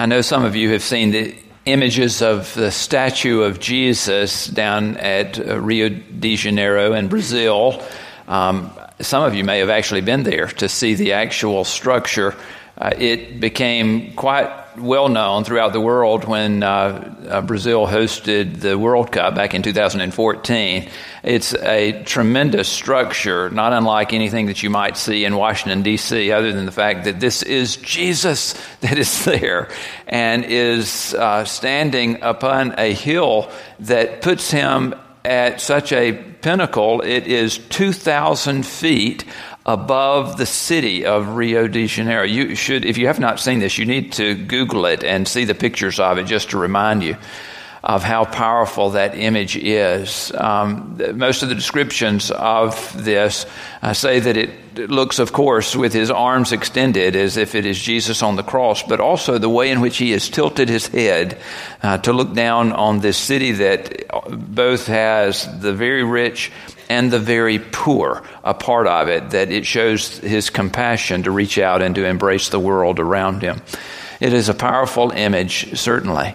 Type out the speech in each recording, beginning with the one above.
I know some of you have seen the images of the statue of Jesus down at uh, Rio de Janeiro in Brazil. Um, some of you may have actually been there to see the actual structure. Uh, it became quite well known throughout the world when uh, uh, Brazil hosted the World Cup back in 2014. It's a tremendous structure, not unlike anything that you might see in Washington, D.C., other than the fact that this is Jesus that is there and is uh, standing upon a hill that puts him at such a pinnacle. It is 2,000 feet above the city of Rio de Janeiro. You should, if you have not seen this, you need to Google it and see the pictures of it just to remind you of how powerful that image is. Um, most of the descriptions of this uh, say that it looks, of course, with his arms extended as if it is Jesus on the cross, but also the way in which he has tilted his head uh, to look down on this city that both has the very rich and the very poor a part of it, that it shows his compassion to reach out and to embrace the world around him. It is a powerful image, certainly.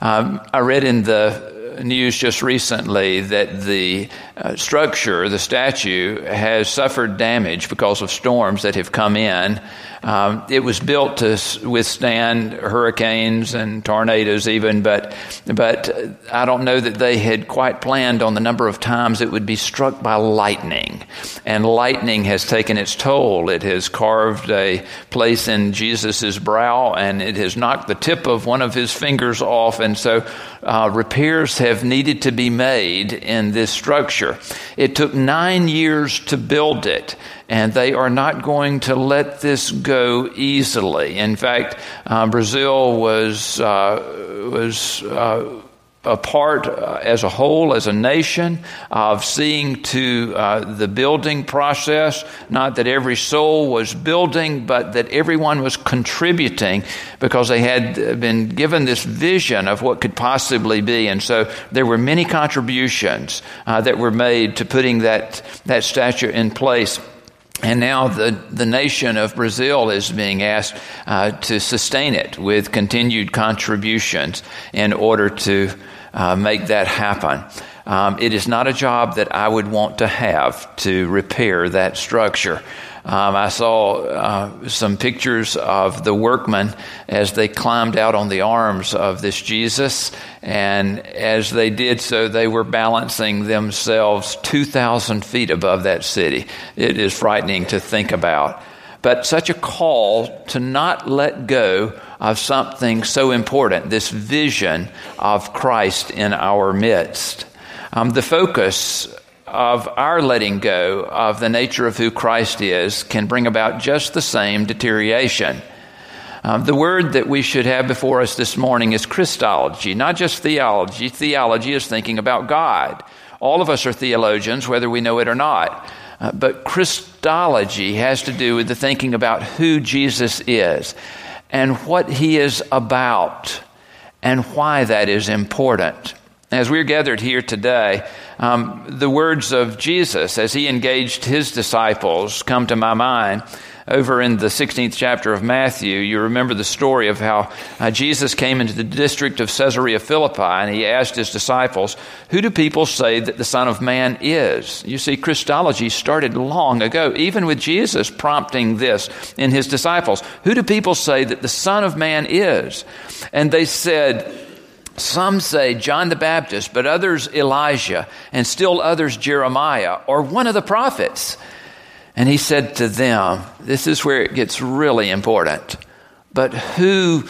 Um, I read in the news just recently that the uh, structure, the statue, has suffered damage because of storms that have come in. Um, it was built to withstand hurricanes and tornadoes, even, but but I don't know that they had quite planned on the number of times it would be struck by lightning. And lightning has taken its toll. It has carved a place in Jesus' brow, and it has knocked the tip of one of his fingers off. And so uh, repairs have needed to be made in this structure. It took nine years to build it and they are not going to let this go easily. In fact, uh, Brazil was uh, was. Uh, a part uh, as a whole, as a nation, of seeing to uh, the building process. Not that every soul was building, but that everyone was contributing because they had been given this vision of what could possibly be. And so there were many contributions uh, that were made to putting that, that statue in place. And now the, the nation of Brazil is being asked uh, to sustain it with continued contributions in order to uh, make that happen. Um, it is not a job that I would want to have to repair that structure. Um, I saw uh, some pictures of the workmen as they climbed out on the arms of this Jesus, and as they did so, they were balancing themselves 2,000 feet above that city. It is frightening to think about. But such a call to not let go of something so important, this vision of Christ in our midst. Um, the focus of our letting go of the nature of who Christ is can bring about just the same deterioration. Um, the word that we should have before us this morning is Christology, not just theology. Theology is thinking about God. All of us are theologians, whether we know it or not. Uh, but Christology has to do with the thinking about who Jesus is and what he is about and why that is important. As we're gathered here today, um, the words of Jesus as he engaged his disciples come to my mind. Over in the 16th chapter of Matthew, you remember the story of how uh, Jesus came into the district of Caesarea Philippi and he asked his disciples, Who do people say that the Son of Man is? You see, Christology started long ago, even with Jesus prompting this in his disciples. Who do people say that the Son of Man is? And they said, some say John the Baptist, but others Elijah, and still others Jeremiah, or one of the prophets. And he said to them, This is where it gets really important. But who,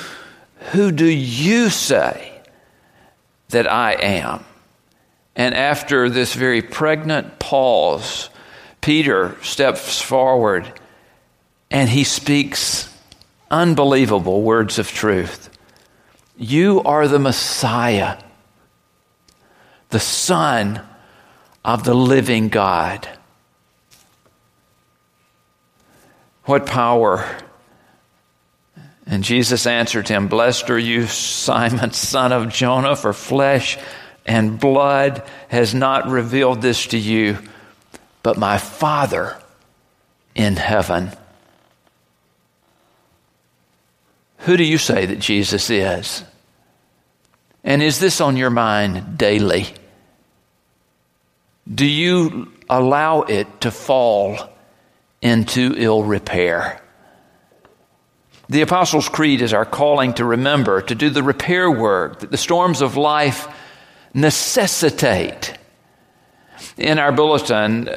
who do you say that I am? And after this very pregnant pause, Peter steps forward and he speaks unbelievable words of truth. You are the Messiah, the Son of the living God. What power! And Jesus answered him, Blessed are you, Simon, son of Jonah, for flesh and blood has not revealed this to you, but my Father in heaven. Who do you say that Jesus is? And is this on your mind daily? Do you allow it to fall into ill repair? The Apostles' Creed is our calling to remember, to do the repair work that the storms of life necessitate. In our bulletin,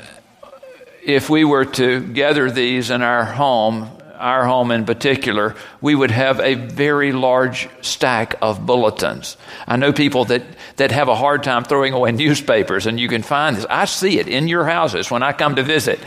if we were to gather these in our home, our home in particular, we would have a very large stack of bulletins. I know people that, that have a hard time throwing away newspapers, and you can find this. I see it in your houses when I come to visit.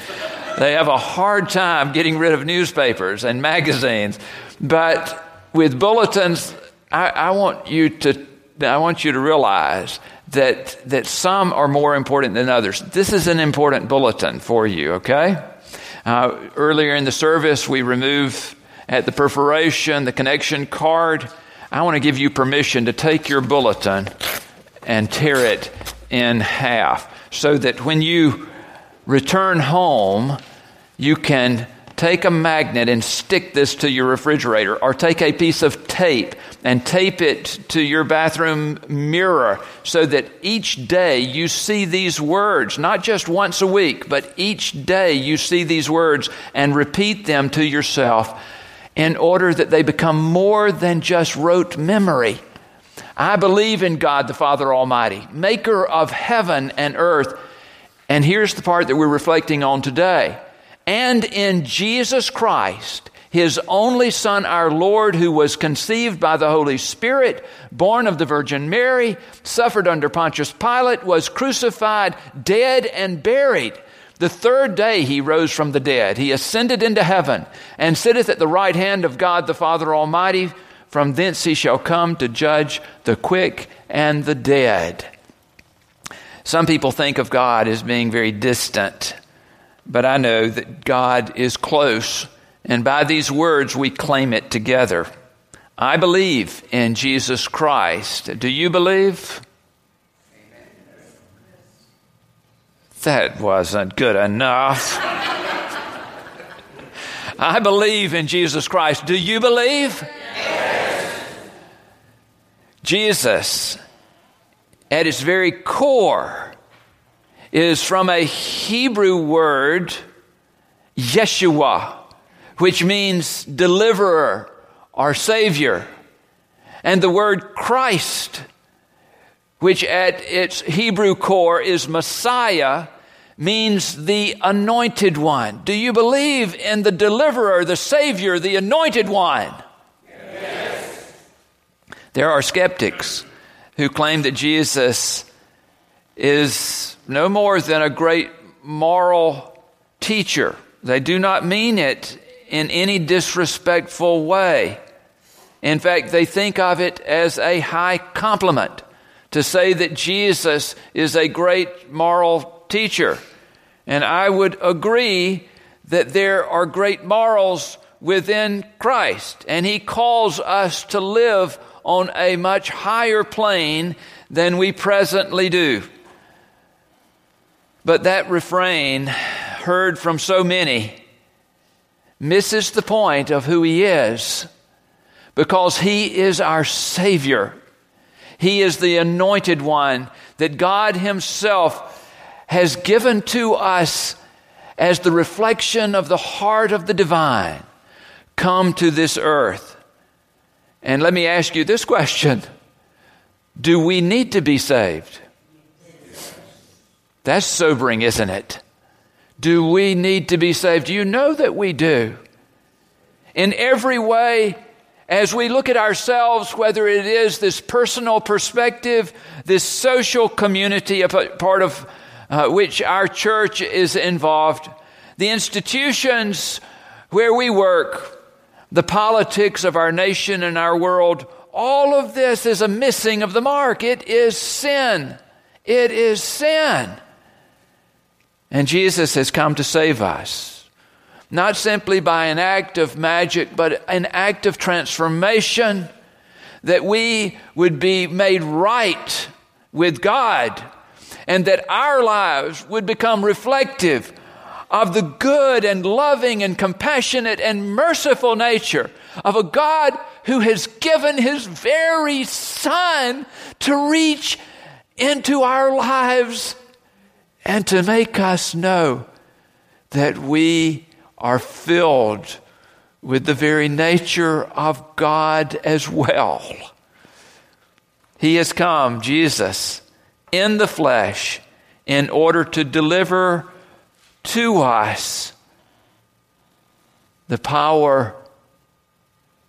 They have a hard time getting rid of newspapers and magazines. But with bulletins, I, I want you to I want you to realize that, that some are more important than others. This is an important bulletin for you, okay? Uh, earlier in the service, we remove at the perforation the connection card. I want to give you permission to take your bulletin and tear it in half so that when you return home, you can take a magnet and stick this to your refrigerator, or take a piece of tape and tape it to your bathroom mirror so that each day you see these words, not just once a week, but each day you see these words and repeat them to yourself in order that they become more than just rote memory. I believe in God the Father Almighty, maker of heaven and earth. And here's the part that we're reflecting on today and in Jesus Christ, his only Son, our Lord, who was conceived by the Holy Spirit, born of the Virgin Mary, suffered under Pontius Pilate, was crucified, dead, and buried. The third day he rose from the dead. He ascended into heaven and sitteth at the right hand of God the Father Almighty. From thence he shall come to judge the quick and the dead. Some people think of God as being very distant but I know that God is close, and by these words we claim it together. I believe in Jesus Christ. Do you believe? That wasn't good enough. I believe in Jesus Christ. Do you believe? Yes. Jesus, at its very core, is from a Hebrew word, Yeshua, which means deliverer or savior. And the word Christ, which at its Hebrew core is Messiah, means the anointed one. Do you believe in the deliverer, the savior, the anointed one? Yes. There are skeptics who claim that Jesus is no more than a great moral teacher. They do not mean it in any disrespectful way. In fact, they think of it as a high compliment to say that Jesus is a great moral teacher. And I would agree that there are great morals within Christ, and He calls us to live on a much higher plane than we presently do. But that refrain, heard from so many, misses the point of who He is because He is our Savior. He is the anointed one that God Himself has given to us as the reflection of the heart of the divine come to this earth. And let me ask you this question Do we need to be saved? That's sobering, isn't it? Do we need to be saved? You know that we do. In every way, as we look at ourselves, whether it is this personal perspective, this social community, a part of uh, which our church is involved, the institutions where we work, the politics of our nation and our world, all of this is a missing of the mark. It is sin. It is sin. And Jesus has come to save us. Not simply by an act of magic, but an act of transformation that we would be made right with God and that our lives would become reflective of the good and loving and compassionate and merciful nature of a God who has given his very son to reach into our lives and to make us know that we are filled with the very nature of God as well. He has come, Jesus, in the flesh, in order to deliver to us the power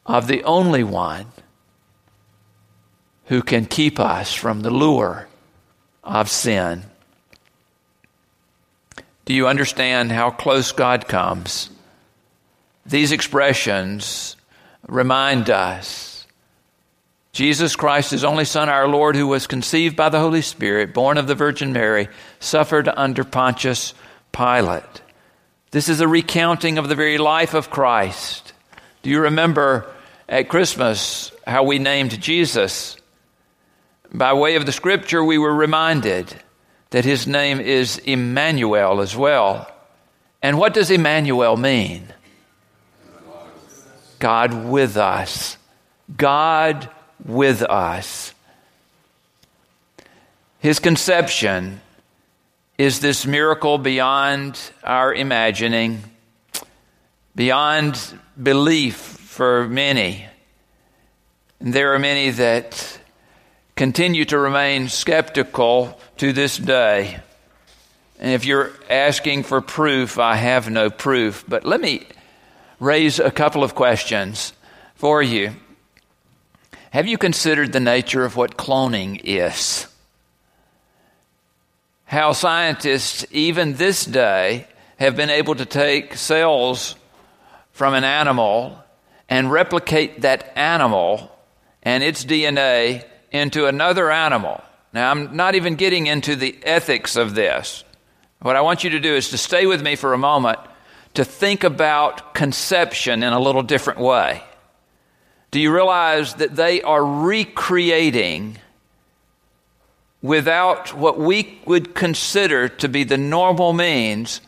of the only one who can keep us from the lure of sin. Do you understand how close God comes? These expressions remind us Jesus Christ, his only Son, our Lord, who was conceived by the Holy Spirit, born of the Virgin Mary, suffered under Pontius Pilate. This is a recounting of the very life of Christ. Do you remember at Christmas how we named Jesus? By way of the scripture, we were reminded that his name is Emmanuel as well. And what does Emmanuel mean? God with us. God with us. His conception is this miracle beyond our imagining, beyond belief for many. And there are many that continue to remain skeptical to this day. And if you're asking for proof, I have no proof. But let me raise a couple of questions for you. Have you considered the nature of what cloning is? How scientists, even this day, have been able to take cells from an animal and replicate that animal and its DNA into another animal. Now, I'm not even getting into the ethics of this. What I want you to do is to stay with me for a moment to think about conception in a little different way. Do you realize that they are recreating without what we would consider to be the normal means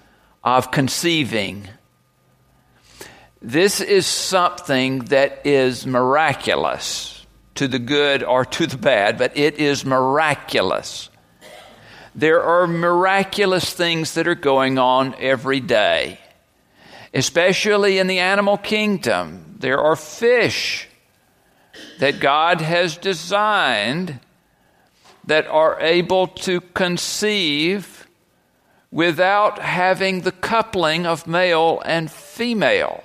of conceiving? This is something that is miraculous to the good or to the bad, but it is miraculous. There are miraculous things that are going on every day especially in the animal kingdom. There are fish that God has designed that are able to conceive without having the coupling of male and female.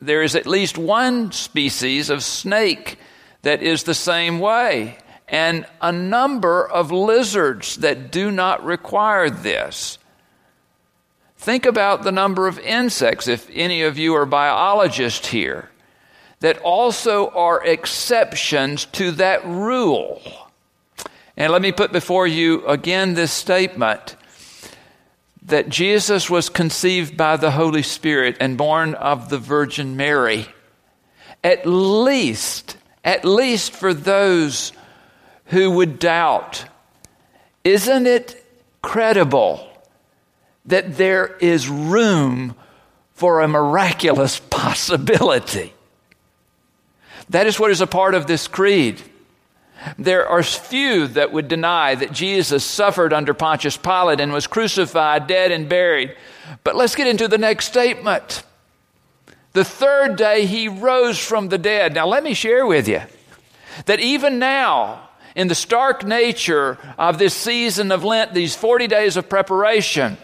There is at least one species of snake that is the same way, and a number of lizards that do not require this. Think about the number of insects, if any of you are biologists here, that also are exceptions to that rule. And let me put before you again this statement that Jesus was conceived by the Holy Spirit and born of the Virgin Mary. At least, at least for those who would doubt, isn't it credible that there is room for a miraculous possibility. That is what is a part of this creed. There are few that would deny that Jesus suffered under Pontius Pilate and was crucified, dead, and buried. But let's get into the next statement. The third day he rose from the dead. Now, let me share with you that even now, in the stark nature of this season of Lent, these 40 days of preparation,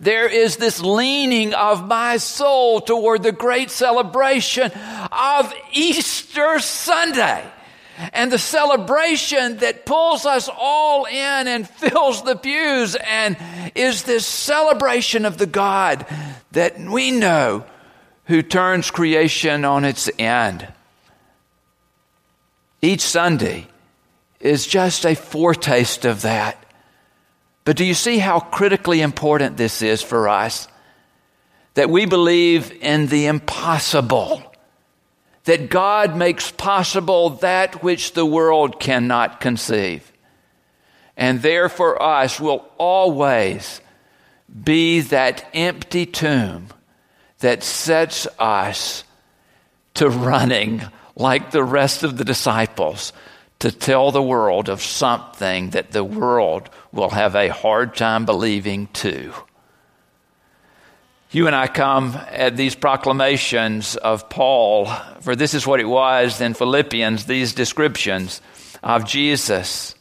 there is this leaning of my soul toward the great celebration of Easter Sunday. And the celebration that pulls us all in and fills the pews and is this celebration of the God that we know who turns creation on its end. Each Sunday is just a foretaste of that. But do you see how critically important this is for us? That we believe in the impossible. That God makes possible that which the world cannot conceive. And there for us will always be that empty tomb that sets us to running like the rest of the disciples, to tell the world of something that the world will have a hard time believing too. You and I come at these proclamations of Paul, for this is what it was in Philippians, these descriptions of Jesus,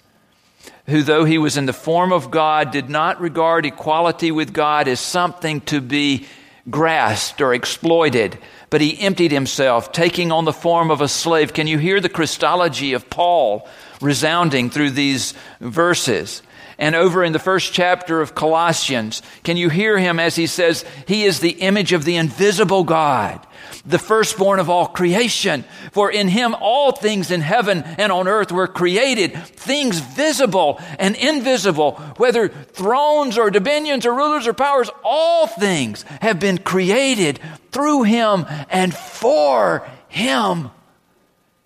who, though he was in the form of God, did not regard equality with God as something to be grasped or exploited, but he emptied himself, taking on the form of a slave. Can you hear the Christology of Paul resounding through these verses? And over in the first chapter of Colossians, can you hear him as he says, He is the image of the invisible God, the firstborn of all creation. For in him all things in heaven and on earth were created, things visible and invisible, whether thrones or dominions or rulers or powers, all things have been created through him and for him.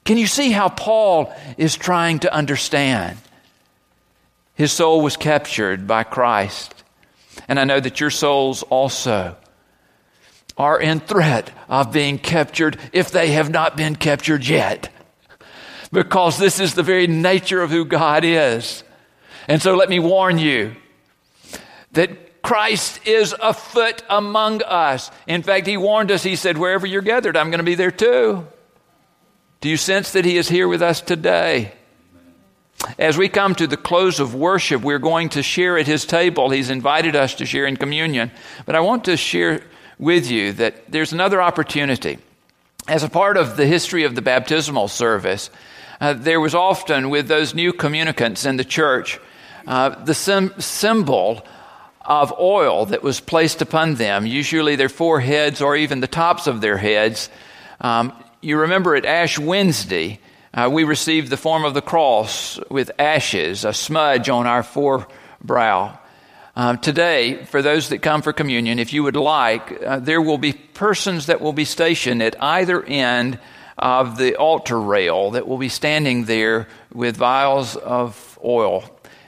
Can you see how Paul is trying to understand? His soul was captured by Christ. And I know that your souls also are in threat of being captured if they have not been captured yet. Because this is the very nature of who God is. And so let me warn you that Christ is afoot among us. In fact, He warned us, He said, Wherever you're gathered, I'm going to be there too. Do you sense that He is here with us today? As we come to the close of worship, we're going to share at his table. He's invited us to share in communion. But I want to share with you that there's another opportunity. As a part of the history of the baptismal service, uh, there was often, with those new communicants in the church, uh, the sim- symbol of oil that was placed upon them, usually their foreheads or even the tops of their heads. Um, you remember at Ash Wednesday, uh, we received the form of the cross with ashes, a smudge on our forebrow. Um, today, for those that come for communion, if you would like, uh, there will be persons that will be stationed at either end of the altar rail that will be standing there with vials of oil.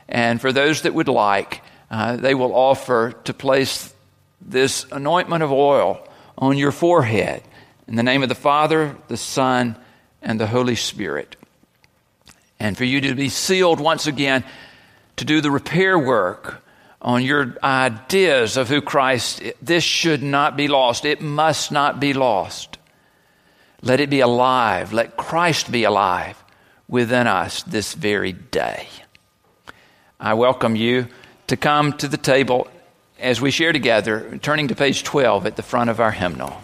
And for those that would like, uh, they will offer to place this anointment of oil on your forehead. In the name of the Father, the Son, and the Holy Spirit. And for you to be sealed once again to do the repair work on your ideas of who Christ is. This should not be lost. It must not be lost. Let it be alive. Let Christ be alive within us this very day. I welcome you to come to the table as we share together, turning to page 12 at the front of our hymnal.